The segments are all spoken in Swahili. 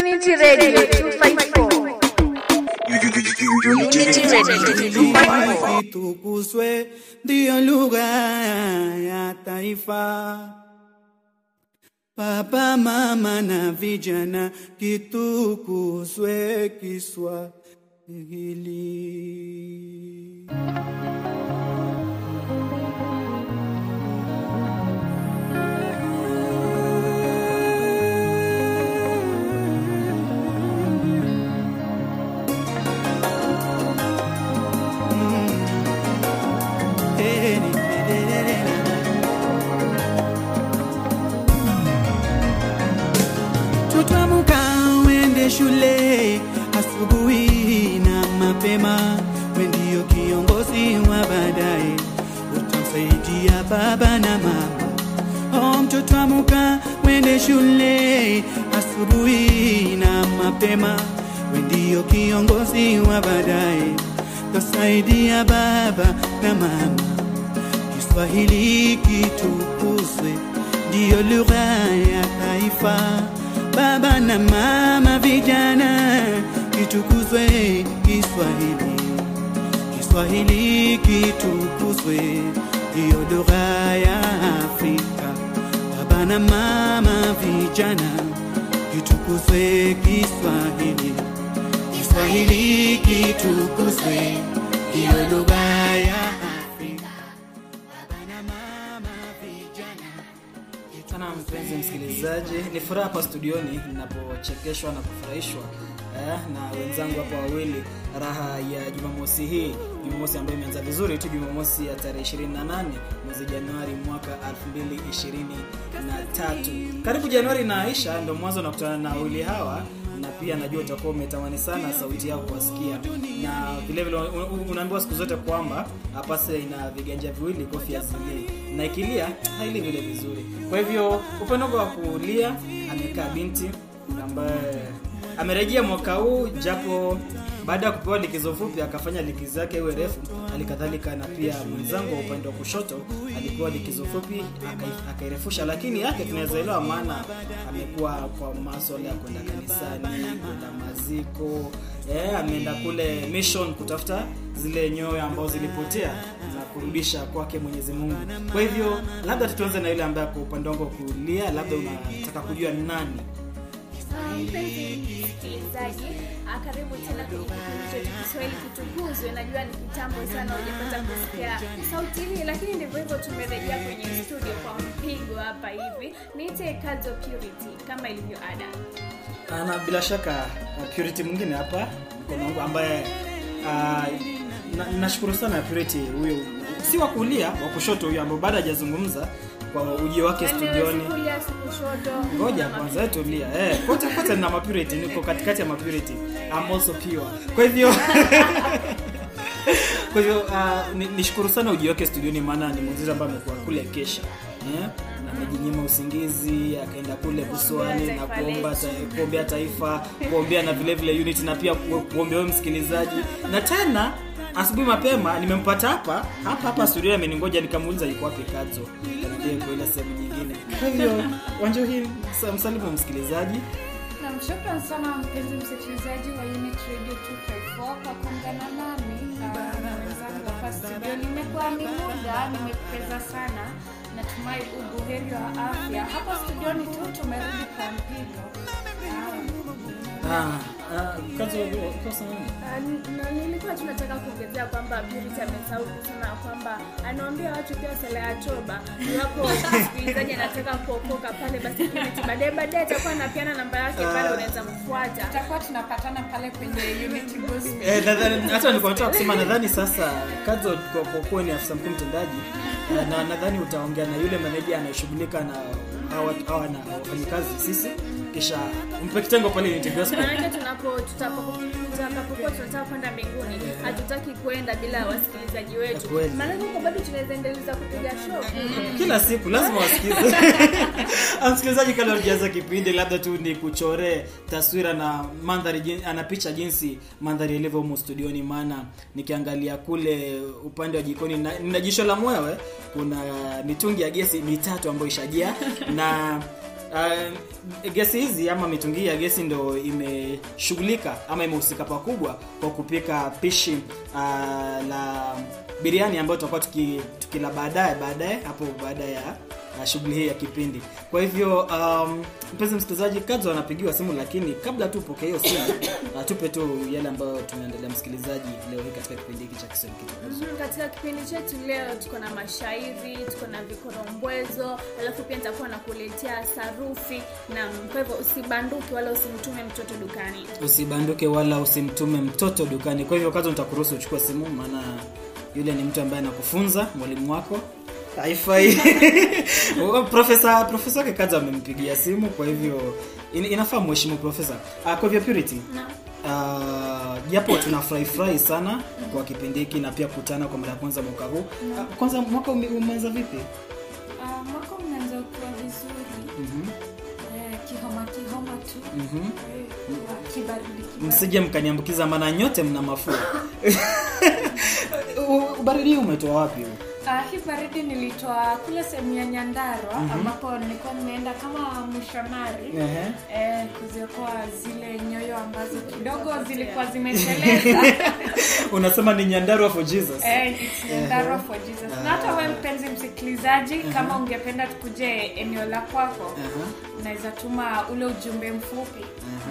Unity Radio 254. Unity Radio 254. Kitukuzwe ndiyo lugha ya taifa. Baba, mama na vijana, kitukuzwe Kiswahili. Shule asubuhi na mapema, we ndio kiongozi wa baadaye, utamsaidia baba na mama. O mtoto amuka wende shule asubuhi na mapema, we ndio kiongozi wa baadaye, utasaidia baba na mama. Kiswahili kitukuzwe, ndiyo lugha ya taifa. Baba na mama, vijana, kitukuzwe Kiswahili. Kiswahili kitukuzwe, ndiyo lugha ya Afrika. Baba na mama, vijana, kitukuzwe Kiswahili. Kiswahili kitukuzwe, ndiyo lugha ya ni furaha hapa studioni ninapochekeshwa na kufurahishwa eh, na wenzangu hapa wawili. Raha ya jumamosi hii jumamosi ambayo imeanza vizuri tu jumamosi ya tarehe 28 mwezi januari mwaka 2023 karibu januari inaisha ndo mwanzo nakutana na wawili hawa. na pia najua utakuwa umetamani sana sauti yao kuwasikia. Na vile vile un- un- unaambiwa siku zote kwamba apase ina viganja viwili kofi azilii na ikilia haili vile vizuri. Kwa hivyo upande wa kulia amekaa binti ambaye amerejea mwaka huu japo baada ya kupewa likizo fupi akafanya likizo yake iwe refu halikadhalika na pia mwenzangu wa upande wa kushoto alipewa likizo fupi akai- akairefusha. Lakini yake tunaweza elewa maana amekuwa kwa maswala ya kwenda kanisani kwenda maziko eh, ameenda kule mission kutafuta zile nyoyo ambazo zilipotea na kurudisha kwake mwenyezi mungu. Kwa hivyo labda tutuanze na yule ambaye kwa upande wangu wa kulia labda unataka kujua nani mpenzi msikilizaji ah, karibu tena kwenye kiswahili kitukuzwe. Najua ni kitambo sana hujapata kusikia sauti hii lakini ndivyo hivyo tumerejea kwenye studio kwa mpigo hapa hivi. Niite purity kama ilivyo ada. Ah, na bila shaka uh, purity mwingine hapa mkono ambaye nashukuru na- sana purity huyo si wa kulia wa kushoto huyo ambao bado hajazungumza kwa ujio wake Yaani studioni. ngoja kwanza tulia. Eh, kote kote na mapurity niko katikati ya mapurity I'm also pure. Kwa hivyo kwa hivyo uh, ni- nishukuru sana ujio wake studioni maana ni mwenzetu ambaye amekuwa kule kesha. Eh? amejinyima usingizi akaenda kule kuswali na kuomba kuombea taifa kuombea na vile vile unit na pia ku- kuombea wewe msikilizaji. Na tena asubuhi mapema nimempata hapa hapa hapa studio ameningoja nikamuuliza yuko wapi kazo kanambia kwa sehemu nyingine kwa hiyo wanjo hii sa- msalimu msikilizaji Naam, shukran sana mpenzi msikilizaji wa Unit Radio 254 kwa kuungana nami na wenzangu hapa studio. Nimekuwa ni muda, nimepeza sana. Natumai ubuheri wa afya. Hapa studioni tu tumerudi kwa mpigo. Nilikuwa tunataka kuongezea kwamba Purity amesahau kusema kwamba anawambia watu pia sala ya toba. Iwapo msikilizaji anataka kuokoka pale basi Purity baadaye baadaye atakuwa anapeana namba yake pale unaweza mfuata. Tutakuwa tunapatana pale kwenye Unity Gospel. Eh, nadhani- hata nilikuwa nataka kusema nadhani sasa kazo kwa kwa kuwa ni afisa mkuu mtendaji. Eh, na nadhani utaongea na yule meneja anayeshughulika na hawa hawa na wafanyikazi sisi kisha mpe kitengo pale tunapo tutakapokuwa tunataka kwenda mbinguni hatutaki kwenda bila wasikilizaji wetu. Huko bado tunaweza endeleza kupiga show. Kila siku lazima wasikize. Msikilizaji kale ujaza kipindi labda tu ni kuchoree taswira na mandhari ana picha jinsi mandhari ilivyo humu studioni maana nikiangalia kule upande wa jikoni na, nina jisho la mwewe kuna mitungi ya gesi mitatu ambayo ishajia na uh, gesi hizi ama mitungi ya gesi ndo imeshughulika ama imehusika pakubwa kwa kupika pishi uh, la biriani ambayo tutakuwa tuki, tukila baadaye baadaye hapo baada ya uh, shughuli hii ya kipindi. Kwa hivyo um, mpenzi msikilizaji kazi wanapigiwa simu lakini kabla tu upokee hiyo simu uh, tupe tu yale ambayo tumeendelea msikilizaji leo hii katika kipindi hiki cha kiswahili kitukufu Mhm, katika kipindi chetu leo tuko na mashairi tuko na vikorombwezo alafu pia nitakuwa nakuletea sarufi. Na kwa hivyo usibanduke wala usimtume mtoto dukani. Usibanduke wala usimtume mtoto dukani. Kwa hivyo kazi nitakuruhusu uchukue simu maana yule ni mtu ambaye anakufunza mwalimu wako haifai. Profesa profesa wake kazi amempigia simu kwa hivyo in, inafaa mheshimu profesa uh, kwa hivyo purity? Ah, japo tunafurahi furahi sana kwa kipindi hiki na pia kutana kwa mara ya kwanza mwaka huu. Uh, kwanza mwaka ume- umeanza vipi? Uh, mwaka umeanza ukiwa vizuri. Kihoma kihoma tu. Kibaridi kibaridi. msije mkaniambukiza maana nyote mna mafua. Ubaridi umetoa wapi? huu? Ah, hii baridi nilitoa kule sehemu ya Nyandarua ambapo nilikuwa nimeenda kama mishonari -huh. eh, kuziokoa zile nyoyo ambazo kidogo zilikuwa zimeteleza. Unasema ni nyandarua for jesus. Eh, it's Nyandarua for Jesus. Na hata wewe mpenzi msikilizaji, kama ungependa tukuje eneo la kwako, Aha. unaweza tuma ule ujumbe mfupi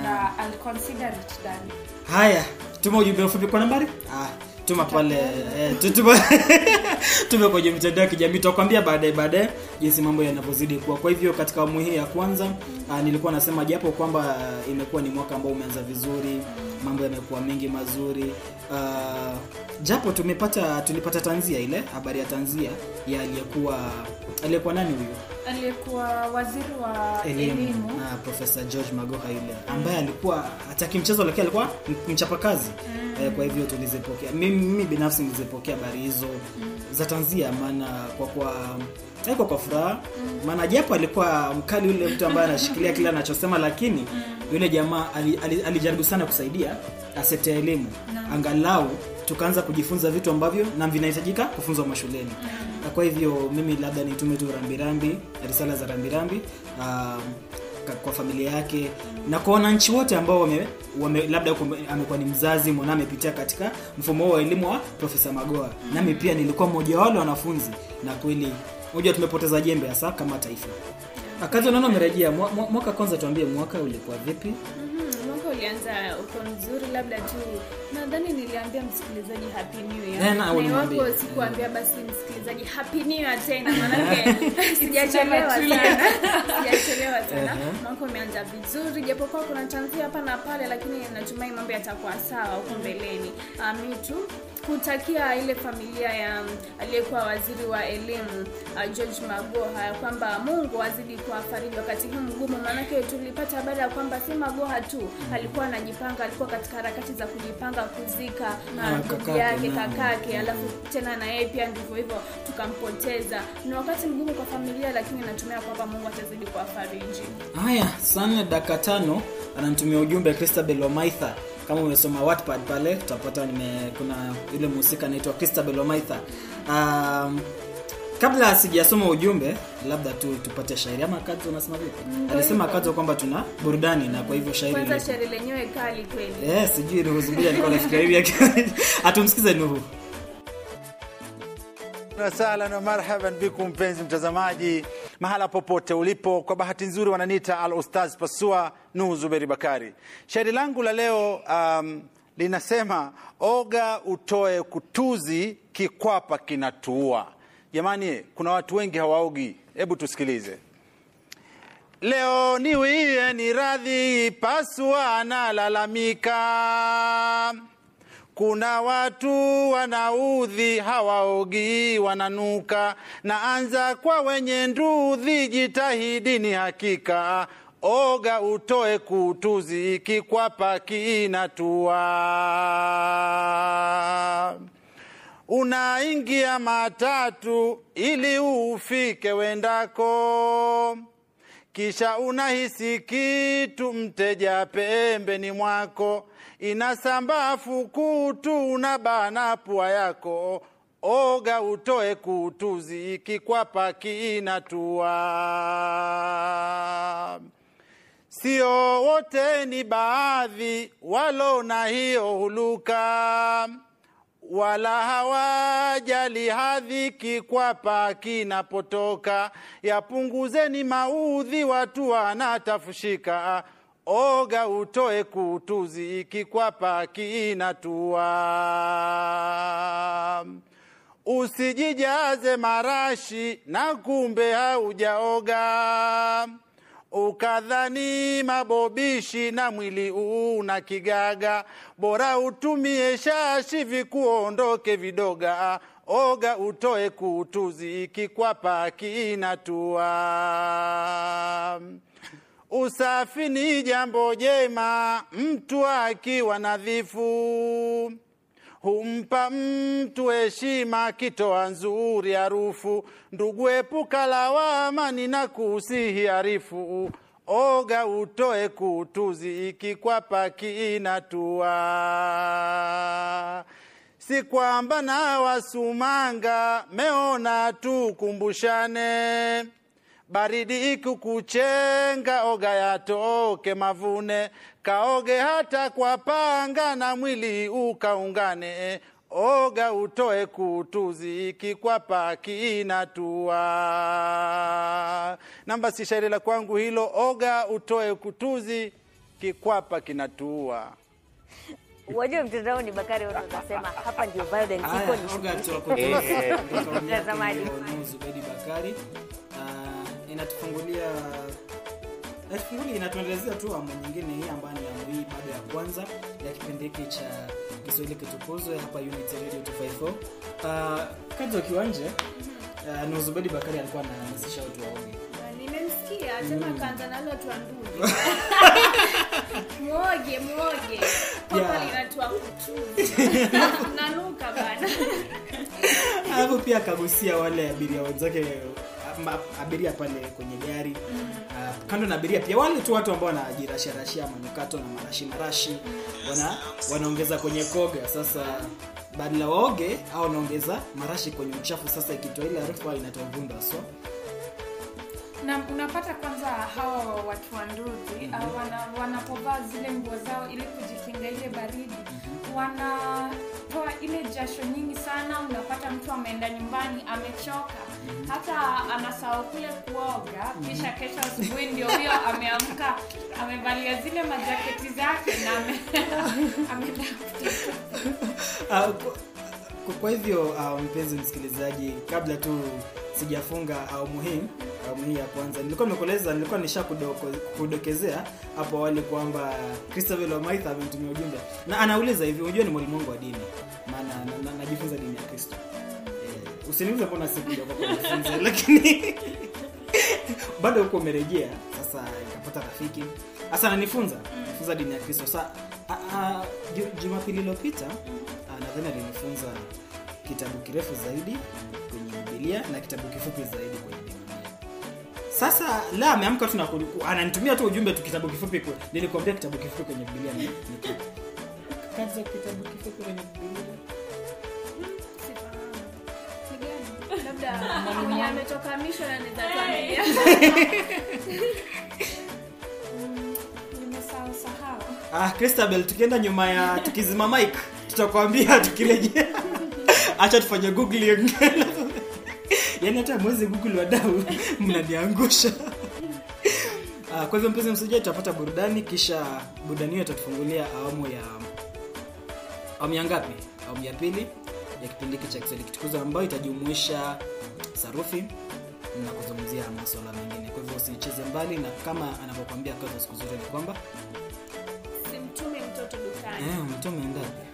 na I'll consider it done. haya tuma ujumbe mfupi kwa nambari? Ah, tuma pale eh, tu- tume kwenye mitandao ya kijamii tutakwambia baadaye baadaye jinsi mambo yanavyozidi kuwa. Kwa hivyo katika awamu hii ya kwanza uh, nilikuwa nasema japo kwamba uh, imekuwa ni mwaka ambao umeanza vizuri mambo yamekuwa mengi mazuri uh, japo tumepata tulipata tanzia ile habari ya tanzia ya aliyekuwa aliyekuwa nani huyu? Aliyekuwa waziri wa elimu. profesa george magoha yule ambaye alikuwa hataki mchezo lakini alikuwa mchapakazi eh, kwa hivyo tulizipokea mimi, mimi binafsi nilizipokea habari hizo za tanzia maana kwa kwa haikuwa kwa furaha. Maana japo alikuwa mkali yule mtu ambaye anashikilia kile anachosema lakini yule jamaa ali- ali- alijaribu sana kusaidia sekta ya elimu angalau tukaanza kujifunza vitu ambavyo na vinahitajika kufunzwa mashuleni. Na kwa hivyo mimi labda nitume tu rambirambi risala za rambirambi. Um, kwa familia yake na kwa wananchi wote ambao wame, wame, labda amekuwa ni mzazi mwana amepitia katika mfumo huo wa elimu wa profesa magoa nami pia nilikuwa mmoja wa wale wanafunzi. Na kweli moja tumepoteza jembe hasa kama taifa. Akazi unaona umerejea. Mwa- mwa- mwaka kwanza tuambie mwaka ulikuwa vipi ulianza uko mzuri labda tu nadhani niliambia msikilizaji happy new year. Na, na iwapo sikuambia basi msikilizaji happy new year tena manake sijachelewa sana. Sijachelewa sana. Mwaka umeanza vizuri japokuwa kuna tanzia hapa na pale lakini natumai mambo yatakuwa sawa huko mbeleni. Ah, mi tu kutakia ile familia ya mm, aliyekuwa waziri wa elimu uh, George Magoha ya kwamba Mungu azidi kuwafariji wakati huu mgumu, maanake tulipata habari ya kwamba si Magoha tu alikuwa anajipanga, alikuwa katika harakati za kujipanga kuzika Ah, ndugu yake kakake, alafu tena na yeye pia ndivyo hivyo tukampoteza. Ni wakati mgumu kwa familia, lakini natumia kwamba Mungu atazidi kuwafariji. haya sana dakika tano ananitumia ujumbe christabel omaitha kama umesoma Wattpad pale utapata nime kuna yule mhusika anaitwa christabel omaitha um, kabla sijasoma ujumbe labda tu tupate shairi ama kazi unasema vipi alisema kazi kwamba tuna burudani na kwa hivyo shairi Kwanza shairi lenyewe kali kweli. Eh, sijui Nuhu Zumbuja alikuwa anafikiria hivi atumsikize Nuhu Wasahlan wa marhaban bikum mpenzi mtazamaji mahala popote ulipo. Kwa bahati nzuri wananiita al ustaz Pasua Nuhu Zuberi Bakari. Shairi langu la leo um, linasema oga utoe kutuzi, kikwapa kinatuua. Jamani, kuna watu wengi hawaogi. Hebu tusikilize. Leo niwie ni radhi, Pasua analalamika kuna watu wanaudhi, hawaogi, wananuka. Na anza kwa wenye ndudhi, jitahidini hakika. Oga utoe kutuzi, kikwapa kinatua. Unaingia matatu ili ufike wendako. Kisha unahisi kitu mteja pembeni mwako. Inasamba fukutu unabana pua yako. Oga utoe kutuzi kikwapa kinatua sio wote ni baadhi walo na hiyo huluka wala hawajali hadhi kikwapa kinapotoka yapunguzeni maudhi watu wanatafushika. Oga utoe kutuzi kikwapa kinatua usijijaze marashi na kumbe haujaoga ukadhani mabobishi na mwili una kigaga. Bora utumie shashi vikuondoke vidoga. Oga utoe kutuzi kikwapa kinatua. Usafi ni jambo jema mtu akiwa nadhifu humpa mtu heshima kitoa nzuri harufu. Ndugu epuka lawama nina kusihi harifu oga utoe kutuzi ikikwapa kinatua si kwamba na wasumanga meona tu kumbushane baridi ikukuchenga oga yatoke mavune. Kaoge hata kwa panga na mwili ukaungane. Oga utoe kutuzi kikwapa kinatua. Namba si shairi la kwangu hilo oga utoe kutuzi kikwapa kinatua. Wajua mtandaoni Bakari wote wanasema hapa ndio violence iko ni shughuli. Mtazamaji. Bakari inatufungulia inatufungulia inatuendelezea tu amu nyingine hii ambayo ni amu hii bado ya kwanza ya kipindi hiki cha Kiswahili kitukuzwe hapa Unity Radio 254. Uh, kazi wa kiwanja uh, ni Zubedi Bakari alikuwa anahamasisha watu waoge. nimemsikia tena kaanza nalo twa ndugu mwoge mwoge kwamba Yeah. linatua kuchuzi nanuka bana Alafu pia akagusia wale abiria wenzake abiria pale kwenye gari. Ah, kando na abiria pia wale tu watu ambao wanajirasharashia manukato na marashi marashi wana wanaongeza kwenye koga. Sasa badala waoge au wanaongeza marashi kwenye uchafu. Sasa ikitoa ile harufu inatoa vunda so na unapata kwanza hawa watu wa nduzi mm wana, wanapovaa zile nguo zao ili kujikinga ile baridi wanatoa ile jasho nyingi sana unapata mtu ameenda nyumbani amechoka. Hata anasahau kule kuoga kisha kesho asubuhi ndio huyo ameamka amevalia zile majaketi zake na ame-. Ah, kwa- hivyo uh, mpenzi msikilizaji kabla tu sijafunga awamu hii awamu hii ya kwanza nilikuwa nimekueleza nilikuwa nisha kudokezea hapo awali kwamba christabel wamaitha amemtumia ujumbe. Na anauliza hivi unajua ni mwalimu wangu wa dini? Maana na- na- najifunza dini ya kristo. Eh, usiniulize mbona sikuja kwa kujifunza lakini bado huko umerejea. Sasa nikapata rafiki. Sasa ananifunza funza dini ya kristo. Sa a- a- ju- jumapili iliyopita nadhani alinifunza kitabu kirefu zaidi kwenye bibilia na kitabu kifupi zaidi kwenye bibilia sasa la ameamka tu na ananitumia tu ujumbe tu kitabu kifupi nilikuambia kitabu kifupi kwenye bibilia ni, ni kipi? kazi kitabu kifupi kwenye bibilia labda mwenye ametoka misho anaweza tuambia nimesahau sahau Ah, Christabel tukienda nyuma ya tukizima mic tutakwambia tukirejea. Acha tufanye googling. Yaani hata mwezi google wadau mnaniangusha. uh, kwa hivyo mpenzi msikilizaji tutapata burudani kisha burudani hiyo itatufungulia awamu ya awamu ya ngapi? Awamu ya pili ya kipindi hiki cha Kiswahili kitukuzwa ambayo itajumuisha sarufi na kuzungumzia masuala mengine. Kwa hivyo usicheze mbali na kama anavyokwambia kazi siku zote ni kwamba simtume mtoto dukani Eh, mtume endapi?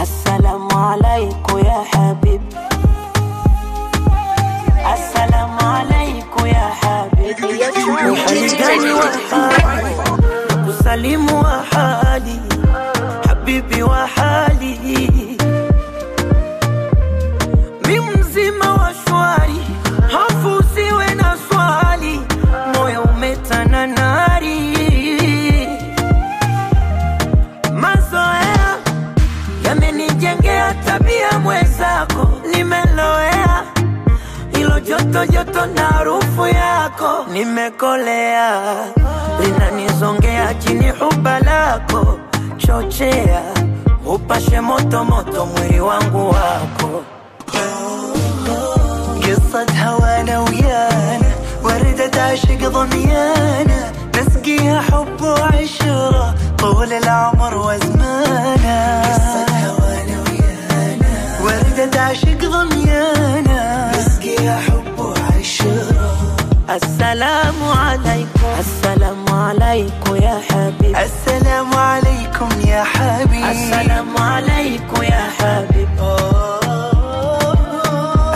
السلام عليكم يا حبيبي السلام عليكم يا حبيبي وحنجاني وحالي. وسليم وحالي. حبيبي وحالي. Nimekolea. Linanizongea chini huba lako chochea. Upashe moto moto mwili wangu wako. قصة هوانا ويانا وردة عشق ضميانا نسقيها حب وعشرة طول العمر وزمانا قصة هوانا ويانا وردة عشق ضميانا نسقيها حب السلام عليكم. السلام عليكم يا حبيبي. السلام عليكم يا حبيبي. السلام عليكم يا حبيبي.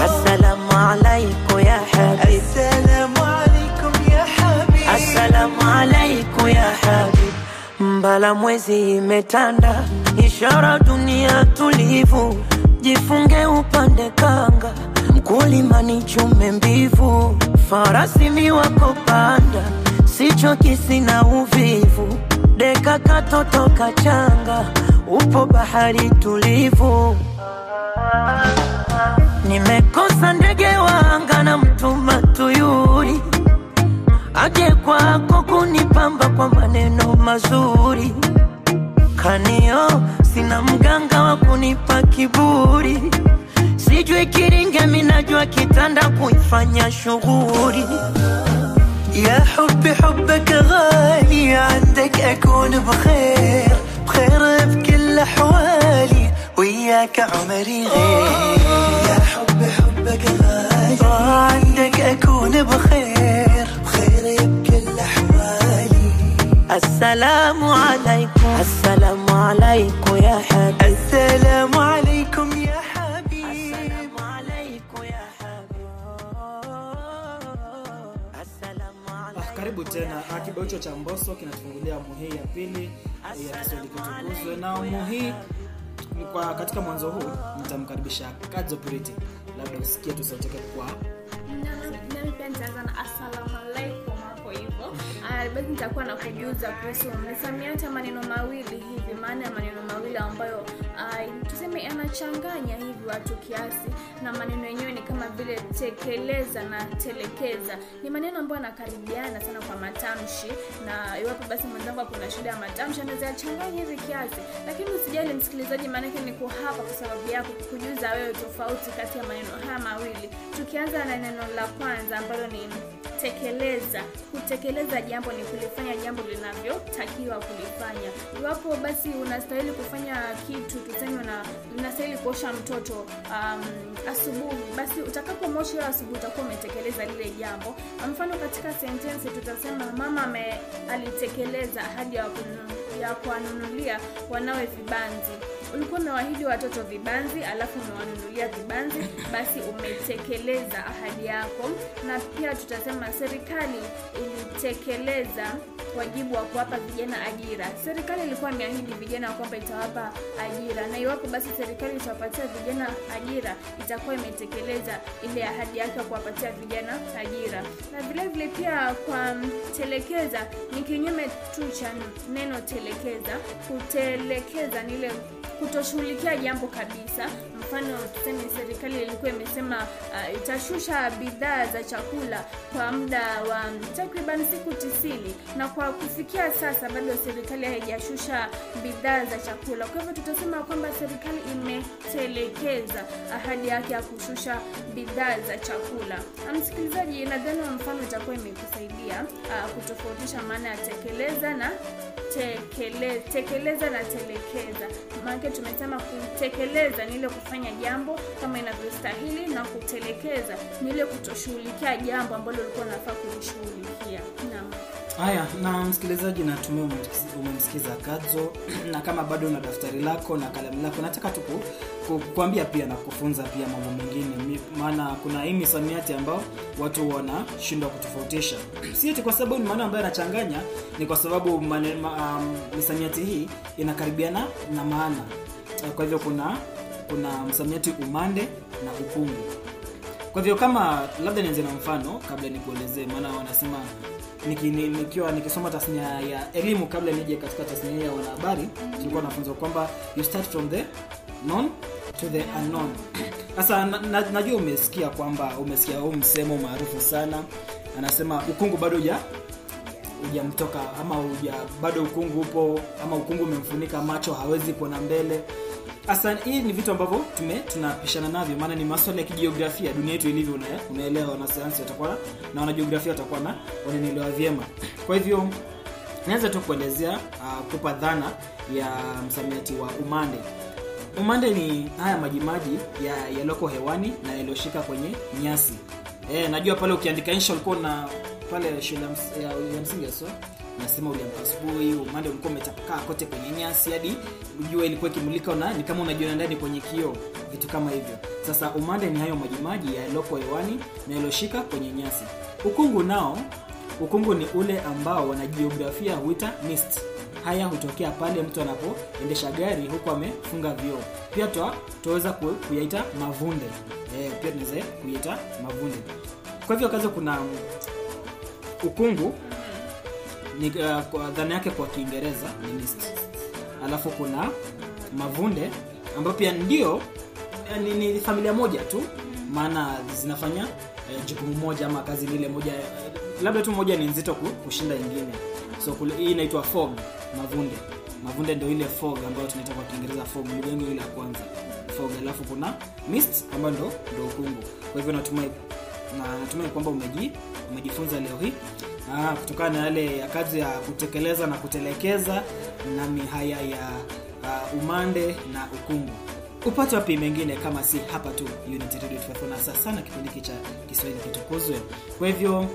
السلام عليكم يا حبيبي. السلام عليكم يا حبيبي. السلام عليكم ya habib mbala mwezi imetanda ishara dunia tulivu. Jifunge upande kanga mkulima ni chume mbivu. Farasi ni wako panda kisi na uvivu. Deka katotoka changa, upo bahari tulivu. Nimekosa ndege wanga na mtuma tuyuri aje kwako kunipamba kwa maneno mazuri. Kanio sina mganga wa kunipa kiburi sijui kiringe minajua kitanda kuifanya shughuri يا حبي حبك غالي عندك أكون بخير بخير بكل أحوالي وياك عمري غير يا حبي حبك غالي عندك أكون بخير بخير بكل أحوالي السلام عليكم السلام عليكم يا حبيبي kibao hicho cha mboso kinatufungulia muhii ya pili ya kiswahili kitukuzwe na muhii hii kwa katika mwanzo huu nitamkaribisha kadzo purity labda usikie tu sauti yake kwa Ah, basi nitakuwa na kujuza kuhusu misamiati maneno mawili hivi maana ya maneno mawili ambayo ah, tuseme yanachanganya hivi watu kiasi na maneno yenyewe ni kama vile tekeleza na telekeza. Ni maneno ambayo yanakaribiana sana kwa matamshi na iwapo basi mwenzangu kuna shida ya matamshi anaweza yachanganya hivi kiasi. Lakini usijali msikilizaji maanake niko hapa kwa sababu yako kujuza wewe tofauti kati ya maneno haya mawili. Tukianza na neno la kwanza ambalo ni tekeleza kutekeleza jambo ni kulifanya jambo linavyotakiwa kulifanya. Iwapo basi unastahili kufanya kitu tuseme una unastahili kuosha mtoto um, asubuhi basi utakapomwosha hiyo asubuhi utakuwa umetekeleza lile jambo. Mfano katika sentensi tutasema mama ame, alitekeleza ahadi ya kuwanunulia wanawe vibanzi ulikuwa umewaahidi watoto vibanzi alafu umewanunulia vibanzi basi umetekeleza ahadi yako. Na pia tutasema serikali ilitekeleza wajibu wa kuwapa vijana ajira. Serikali ilikuwa imeahidi vijana kwamba itawapa ajira. Na iwapo basi serikali itawapatia vijana ajira itakuwa imetekeleza ile ahadi yake ya kuwapatia vijana ajira. Na vile vile pia kwa telekeza ni kinyume tu cha neno telekeza. Kutelekeza ni ile kutoshughulikia jambo kabisa mfano tuseme serikali ilikuwa imesema uh, itashusha bidhaa za chakula kwa muda wa takriban siku tisini. Na kwa kufikia sasa bado serikali haijashusha bidhaa za chakula. Kwa hivyo tutasema kwamba serikali imetelekeza ahadi yake ya kushusha bidhaa za chakula. Msikilizaji nadhani mfano itakuwa imekusaidia uh, kutofautisha maana ya tekeleza na tekele, tekeleza na telekeza. Maanake tumesema kutekeleza ni ile kufanya jambo kama inavyostahili na kutelekeza ni ile kutoshughulikia jambo ambalo ulikuwa unafaa kulishughulikia. Naam haya na msikilizaji natumia umemsikiza- kazo na kama bado una daftari lako na kalamu lako nataka tu ku- ku- kuambia pia na kufunza pia mambo mengine. Maana kuna hii misamiati ambao watu wanashindwa kutofautisha. Si kwa sababu ni maneno ambayo yanachanganya ni kwa sababu mane, ma, um, misamiati hii inakaribiana na maana. Kwa hivyo kuna kuna msamiati umande na ukungu. Kwa hivyo kama labda nianze na mfano kabla nikuelezee maana wanasema nikiwa nikisoma tasnia ya elimu kabla nije katika tasnia ya wanahabari tulikuwa nafunzwa kwamba you start from the known to the unknown. Sasa na, na, najua umesikia kwamba umesikia huu msemo maarufu sana anasema ukungu bado huja hujamtoka ama uja, bado ukungu upo ama ukungu umemfunika macho hawezi kuona mbele hasa hii ni vitu ambavyo tume tunapishana navyo. Maana ni maswala ya kijiografia. Dunia yetu ilivyo una, unaelewa wanasayansi watakuwa na wanajiografia watakuwa na wananielewa vyema. Kwa hivyo naweza tu kuelezea uh, kupa dhana ya msamiati wa umande. Umande ni haya majimaji ya yaliyoko hewani na yaliyoshika kwenye nyasi. E, najua pale ukiandika insha ulikuwa na pale shule ya msingi so nasema uliamka asubuhi umande ulikuwa umetapakaa kote kwenye nyasi hadi jua ilikuwa ikimulika na ni kama unajiona ndani kwenye kioo vitu kama hivyo. Sasa umande ni hayo majimaji yaliyoko hewani na yaliyoshika kwenye nyasi. Ukungu nao ukungu ni ule ambao wanajiografia huita mist. Haya hutokea pale mtu anapoendesha gari huku amefunga vioo. Pia twa- kuyaita mavunde. E, pia tunaweza kuyaita mavunde. Kwa hivyo kazi kuna ukungu ni uh, kwa dhana yake kwa kiingereza ni alafu kuna mavunde ambayo pia ndio eh, ni, ni familia moja tu maana zinafanya eh, jukumu moja ama kazi lile moja eh, labda tu moja ni nzito kushinda ingine. So kule, hii inaitwa fog mavunde. Mavunde ndio ile fog ambayo tunaita kwa kiingereza fog mjengo ile ya kwanza. Fog alafu kuna mist ambayo ndo ndo ukungu. Kwa hivyo natumai na natumai kwamba umeji umejifunza leo hii kutokana na yale ya kazi ya kutekeleza na kutelekeza na mihaya ya uh, umande na ukungu upate wapi mengine kama si hapa tu Unity sana kipindi cha Kiswahili kitukuzwe. Kwa hivyo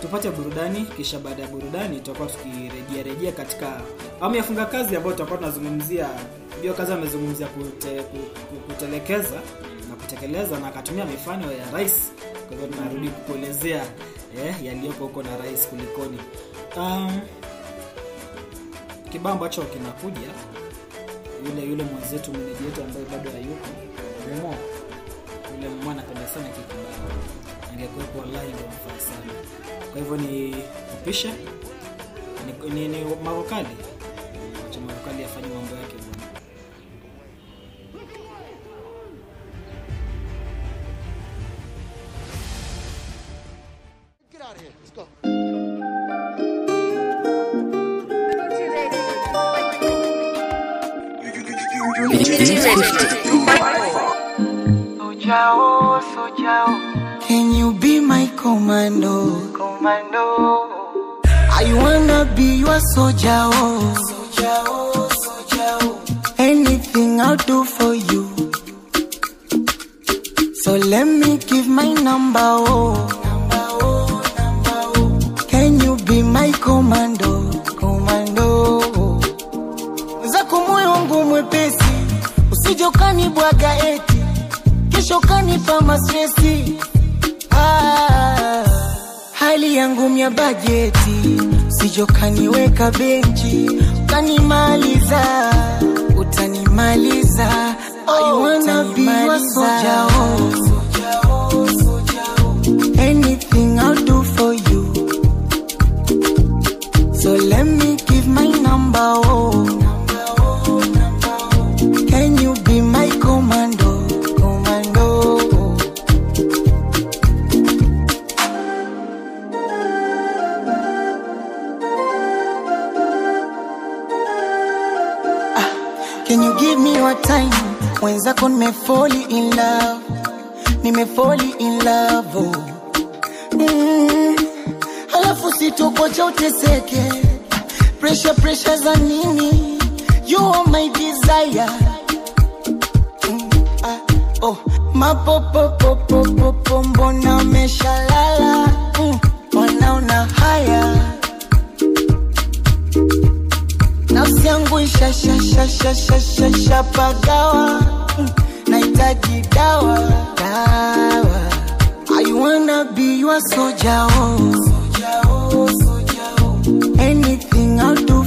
tupate burudani, kisha baada ya burudani tutakuwa tukirejea rejea katika awamu ya funga kazi ambayo tutakuwa tunazungumzia hiyo kazi amezungumzia kute, ku- ku- kutelekeza na kutekeleza na akatumia mifano ya rais. Kwa hivyo tunarudi kukuelezea eh, yaliyoko huko na rais kulikoni. Um, kibao ambacho kinakuja yule yule mwenzetu meneji yetu ambaye bado hayuko Momo yule Momo anapenda sana kikibao angekuwepo wallahi ingemfaa sana. Kwa hivyo ni upishe ni, ni, ni mavokali hali yangu mya bajeti, sijokaniweka benchi, utanimaliza, utanimaliza. I wanna Mwenzako nimefoli in love, nimefoli in love, oh. Mm, halafu sitokocha uteseke, pressure pressure za nini? You are my desire. Mm, ah, oh, mapopopopopopo mbona umeshalala? Mm, wanaona haya nafsi yangu ishashashashashashapagawa Mm, nahitaji dawa dawa I wanna be your soldier, oh. Anything I'll do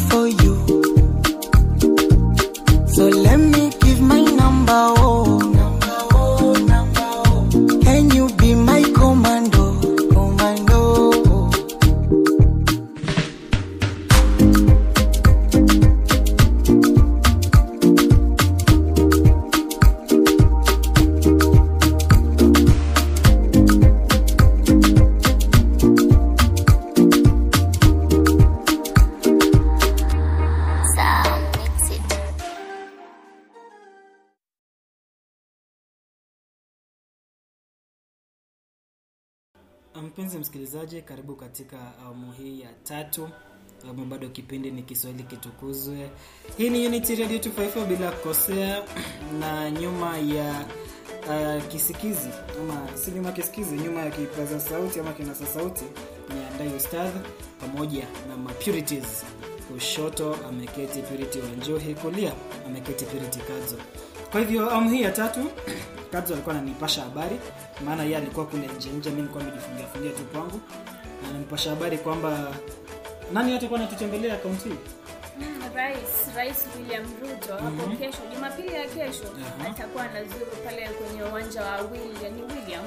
msikilizaji karibu katika awamu hii ya tatu. Ama bado kipindi ni kiswahili kitukuzwe. Hii ni unity radio 254 bila kukosea. Na nyuma ya uh, kisikizi ama si nyuma ya kisikizi nyuma ya kipaza sauti ama kinasa sauti ni andai pamoja na mapurities. Kushoto ameketi purity wanjohi kulia ameketi purity kadzo kwa hivyo awamu hii ya tatu kadzo alikuwa ananipasha habari maana yeye alikuwa kule nje nje mi nilikuwa nimejifungia fungia tu kwangu. Na ananipasha habari kwamba nani atakuwa anatutembelea kaunti Mm, rais rais william ruto hapo kesho jumapili ya kesho Aha. atakuwa anazuru pale kwenye uwanja wa william ni william?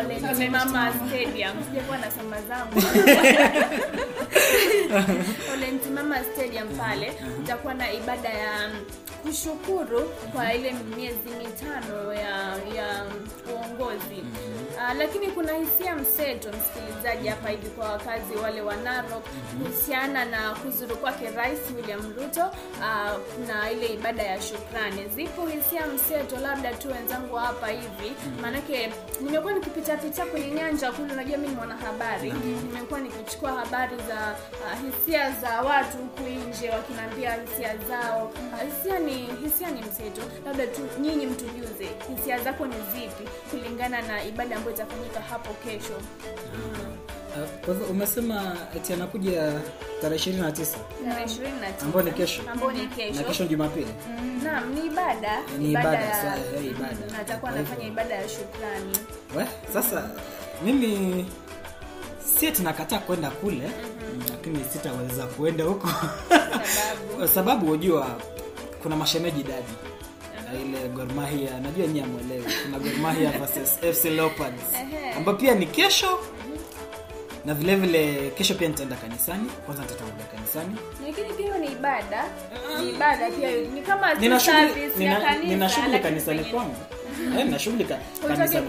Ole ntimama stadium. Sijakuwa nasema zangu ole stadium pale. Utakuwa na ibada ya mm, kushukuru kwa ile miezi mitano ya ya uongozi. Ah, lakini kuna hisia mseto msikilizaji hapa hivi kwa wakazi wale wa narok kuhusiana na kuzuru kwake rais william ruto uh, na ile ibada ya shukrani. Zipo hisia mseto labda tu wenzangu hapa hivi maanake nimekuwa nikipitapita kwenye nyanja kule unajua mi ni mwanahabari. Nimekuwa nikichukua habari za uh, hisia za watu huku nje wakinaambia hisia zao. Uh, hisia ni hisia ni mseto labda tu nyinyi mtujuze hisia zako ni zipi kulingana na ibada ambayo itafanyika hapo kesho? Uh, kwa hivyo umesema eti anakuja tarehe 29 tarehe ishirini na tisa. Ambayo ni kesho. ni na kesho kesho ni jumapili naam ni ibada. Ni ibada, sawa, eh, ibada. Mm, atakuwa anafanya ibada ya shukrani. We sasa mimi si ati kwenda kule lakini sitaweza kuenda huko. Sababu? Sababu hujua kuna mashemeji dadi Na ile gormahia najua nyie amwelewi kuna gormahia versus fc leopards ambayo pia ni kesho. Na vile vile kesho pia nitaenda kanisani. Kwanza nitatangulia kanisani. Lakini pia ni ibada. Ni ibada pia. Ni kama nina shughuli nina, nina shughuli kanisani kwangu. Eh, kanisani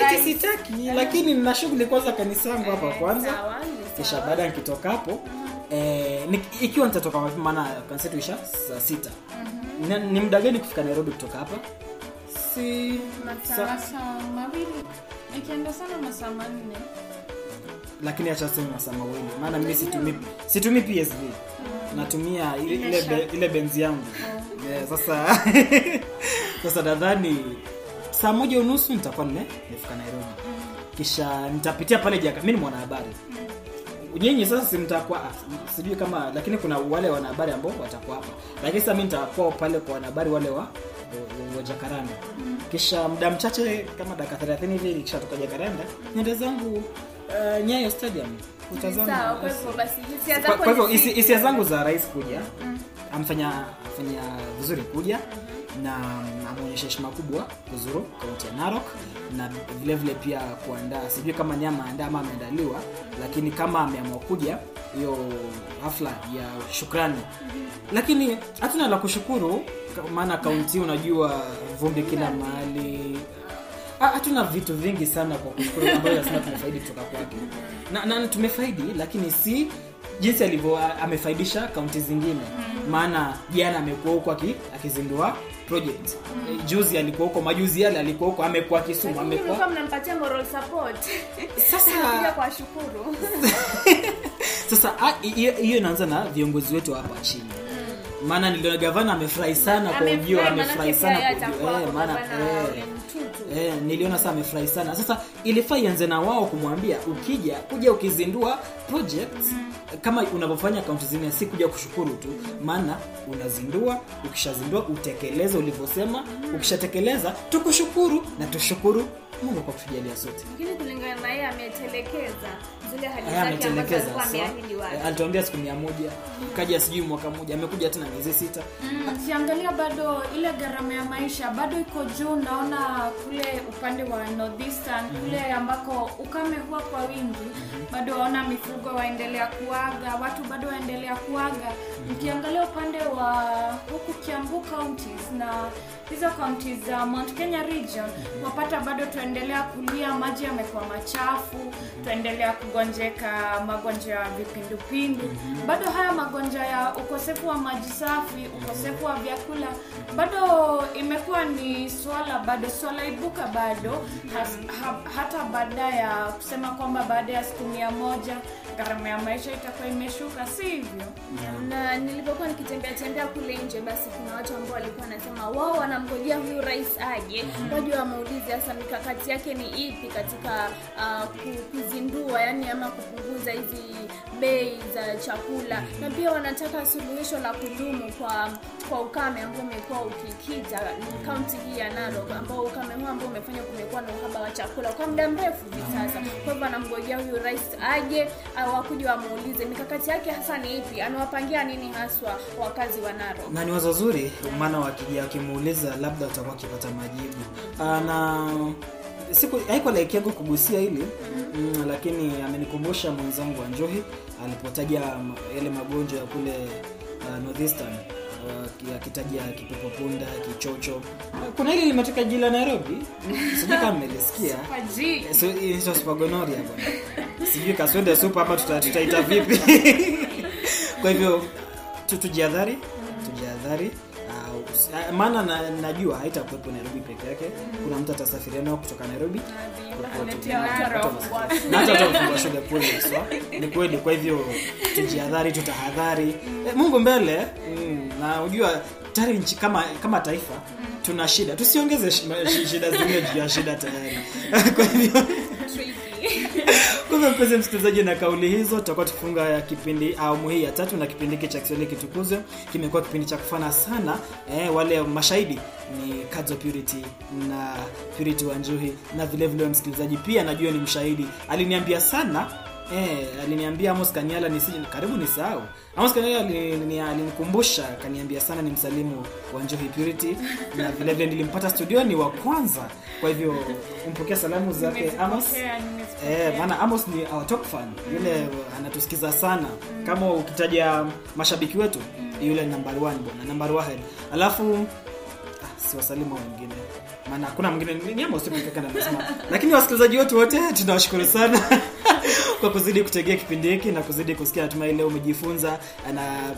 rais. sitaki lakini nina shughuli kwanza kanisangu hapa kwanza. kisha baada nikitoka hapo eh, ikiwa nitatoka wapi, maana kanisa saa sita. Ni, ni muda gani kufika nairobi kutoka hapa? Si masaa mawili. Ikienda sana masaa manne. Lakini acha sema masaa mawili. Maana mimi situmii situmi psv natumia ile, ile, be- ile benzi yangu. Eh, sasa sasa nadhani saa moja unusu nitakuwa nime- nimefika nairobi. Kisha nitapitia pale jaka mi ni mwanahabari nyinyi sasa simtakwa sijui kama lakini kuna wale wanahabari ambao watakuwa hapa. Lakini sasa mi nitakuwa pale kwa wanahabari wale wa, wa, wa jakaranda kisha muda mchache kama dakika 30 hivi nikishatoka jakaranda niende zangu uh, nyayo stadium. Kutazama kwa hivyo hisia zangu za rais kuja amfanya afanya vizuri kuja na ameonyesha heshima kubwa kuzuru kaunti ya narok na vile vile pia kuandaa sijui kama ni ameandaa ama ameandaliwa lakini kama ameamua kuja hiyo hafla ya shukrani. Lakini hatuna la kushukuru maana kaunti unajua vumbi kila mahali. Ah, hatuna vitu vingi sana kwa kushukuru ambayo lazima tumefaidi kutoka kwake. Na, na tumefaidi lakini si jinsi alivyo amefaidisha kaunti zingine. Maana jana amekuwa huko akizindua project. Mm. juzi alikuwa huko majuzi yale alikuwa huko amekuwa kisumu amekuwa mnampatia moral support. Sasa- kwa shukuru sasa ah, hiyo hiyo inaanza na viongozi wetu hapa chini. Maana niliona gavana amefurahi sana kwa ujio amefurahi sana kwa ujio eh, maana eh, Eh, niliona saa amefurahi sana. Sasa ilifaa ianze na wao kumwambia ukija kuja ukizindua project kama unavyofanya akaunti zingine si kuja kushukuru tu maana unazindua ukishazindua utekeleze ulivyosema ukishatekeleza tukushukuru na tushukuru mungu kwa kutujalia sote. Lakini kulingana na yeye ametelekeza zile zake ambazo ameahidi eh, watu alituambia siku mia moja kaja sijui mwaka moja amekuja tena miezi sita. Mm, ukiangalia bado ile gharama ya maisha bado iko juu naona kule upande wa northeastern kule ambako ukame huwa kwa wingi bado waona mifugo waendelea kuaga watu bado waendelea kuaga. Ukiangalia upande wa huku kiambu counties na hizo kaunti za mount kenya region wapata bado tuendelea kulia maji yamekuwa machafu tuendelea kugonjeka magonjwa ya vipindupindu. Bado haya magonjwa ya ukosefu wa maji safi ukosefu wa vyakula bado imekuwa ni swala bado ibuka bado. Has, ha, hata baada ya kusema kwamba baada ya siku mia moja gharama ya maisha itakuwa imeshuka si hivyo na nilipokuwa nikitembea tembea kule nje basi kuna watu ambao walikuwa wanasema wao wanamgojea huyu rais aje. Waje wamuulize hasa mikakati yake ni ipi katika uh, kuzindua yani ama kupunguza hizi bei za chakula? Na pia wanataka suluhisho la kudumu kwa kwa ukame ambao umekuwa ukikita kaunti hii ya Narok ambao ukame huu ambao umefanya kumekuwa na uhaba wa chakula kwa muda mrefu hivi sasa. Kwa hivyo anamgojea huyu rais aje wakuja wamuulize mikakati yake hasa ni ipi? Anawapangia nini haswa wakazi wa Narok? Na ni wazo zuri maana wakija wakimuuliza labda watakuwa wakipata majibu. Ah, na siku haiko laiki yangu kugusia hili mm, lakini amenikumbusha mwenzangu wa njohi alipotaja yale magonjwa ya kule uh, northeastern uh, akitaja kipepopunda kichocho. Kuna hili limetoka jiji la nairobi. Sijui kama mmelisikia. So, inaitwa spagonoria bwana. Sijui kaswende supa ama tuta- tutaita vipi. Kwa hivyo tu- tujiadhari maana na, najua haitakuwepo nairobi peke yake. Kuna mtu atasafiria nao kutoka nairobi. Na hata watafungua shule kule haswa. ni kweli kwa hivyo tujiadhari tutahadhari. Eh, mungu mbele. Mm, na ujua tayari nchi kama kama taifa tuna shida. Tusiongeze shida zingine juu ya shida tayari. Kwa hivyo hivyo mpenzi msikilizaji na kauli hizo tutakuwa tukifunga kipindi awamu hii ya tatu na kipindi hiki cha kiswahili kitukuzwe kimekuwa kipindi cha kufana sana eh, wale mashahidi ni Kadzo Purity na Purity Wanjuhi. Na vilevile vile msikilizaji pia najua ni mshahidi. Aliniambia sana Eh, aliniambia Amos Kanyala nisije karibu nisahau. Amos Kanyala alini- alinikumbusha akaniambia sana ni msalimu wa Njohi Purity na vile vile nilimpata studioni wa kwanza. Kwa hivyo umpokea salamu zake Amos. Eh, maana Amos ni our top fan. Yule anatusikiza sana. Kama ukitaja mashabiki wetu, yule number one bwana, number one. Alafu ah, siwasalimu hao wengine. Maana hakuna mwingine ni- ni Amos tu pekee yake anasema. Lakini wasikilizaji wetu wote tunawashukuru sana kwa kuzidi kutegea kipindi hiki na kuzidi kusikia natumai leo umejifunza na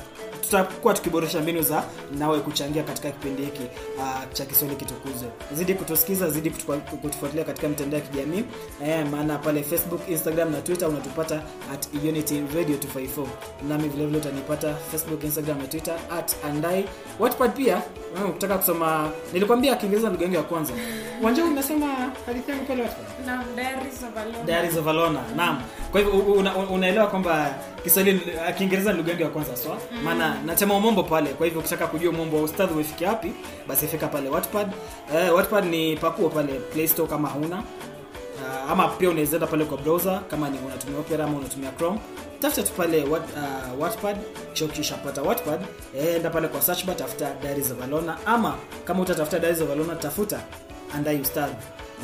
tutakuwa tukiboresha mbinu za nawe kuchangia katika kipindi hiki uh, cha Kiswahili kitukuzwe. Zidi kutusikiza, zidi kutufuatilia katika mitandao ya kijamii eh, maana pale Facebook, Instagram na Twitter unatupata at Unity Radio 254. Nami vile vile utanipata Facebook, Instagram na Twitter at Andai. Wattpad pia eh, ukitaka kusoma nilikwambia Kiingereza lugha yangu ya kwanza. Wanja unasema hadithi yangu pale Naam, Diaries of Alona. Kwa hivyo una, unaelewa kwamba Kiswahili uh, Kiingereza lugha yangu ya kwanza swa. Maana natema umombo pale. Kwa hivyo ukitaka kujua umombo wa ustadhi umefikia wapi, basi fika pale Wattpad. uh, Wattpad ni pakuo pale Play Store kama hauna. Uh, ama pia unaweza enda pale kwa browser kama ni unatumia Opera ama unatumia Chrome. Tafuta tu pale what, uh, Wattpad, kisha ukishapata Wattpad, eh, enda pale kwa search bar tafuta Diaries of Alona ama kama utatafuta Diaries of Alona tafuta Andai Ustadhi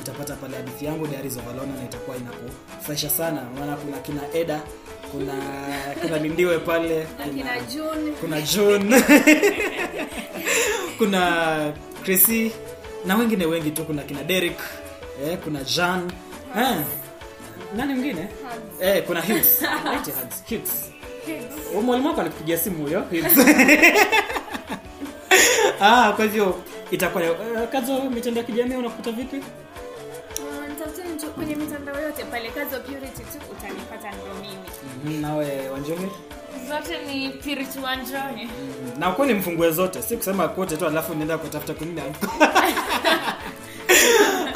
utapata pale hadithi yangu Diaries of Alona na itakuwa inakufurahisha sana. Maana kuna kina Eda kuna kuna Lindiwe pale kuna, kina June. kuna June. Kuna Chrissy na wengine wengi tu kuna kina Derek eh, kuna Jean eh, nani mwingine? Eh, kuna mwalimu wako alikupigia simu huyo ah, kwa hivyo itakuwa uh, kazo mitandao ya kijamii unakuta vipi? Uh, kwenye mitandao yote pale. Kazo Purity tu utanipata ndo mimi. Mhm, nawe wanjonge? Zote ni Purity Wanjohi. na ukweli mfungue zote. Si kusema kote tu alafu nienda kutafuta kwingine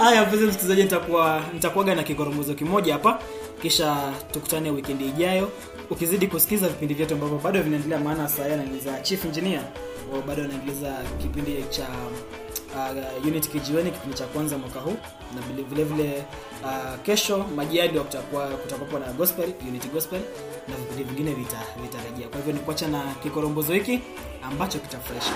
haya mpenzi msikilizaji nitakuwa nitakuaga na kigoromozo kimoja hapa kisha tukutane wikendi ijayo. Ukizidi kusikiza vipindi vyetu ambavyo bado vinaendelea maana saa hii chief engineer wao bado anaendeleza kipindi cha uh, unit kijiweni kipindi cha kwanza mwaka huu. Na vile vile, uh, kesho majiadi kutakuwa kutakuwa na gospel unit gospel na vipindi vingine vita- vitarejea kwa hivyo ni kuacha na kikorombozo hiki ambacho kitafurahisha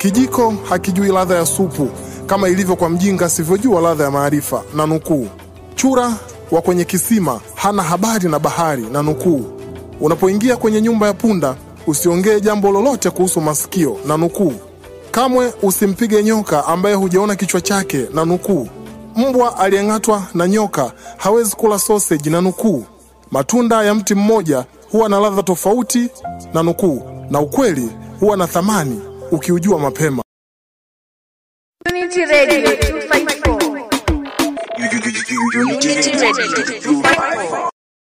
Kijiko hakijui ladha ya supu kama ilivyo kwa mjinga asivyojua ladha ya maarifa, na nukuu. Chura wa kwenye kisima hana habari na bahari, na nukuu. Unapoingia kwenye nyumba ya punda usiongee jambo lolote kuhusu masikio, na nukuu. Kamwe usimpige nyoka ambaye hujaona kichwa chake, na nukuu. Mbwa aliyeng'atwa na nyoka hawezi kula soseji, na nukuu. Matunda ya mti mmoja huwa na ladha tofauti, na nukuu, na ukweli huwa na thamani ukiujua mapema. Unity Radio 254. Unity Radio 254.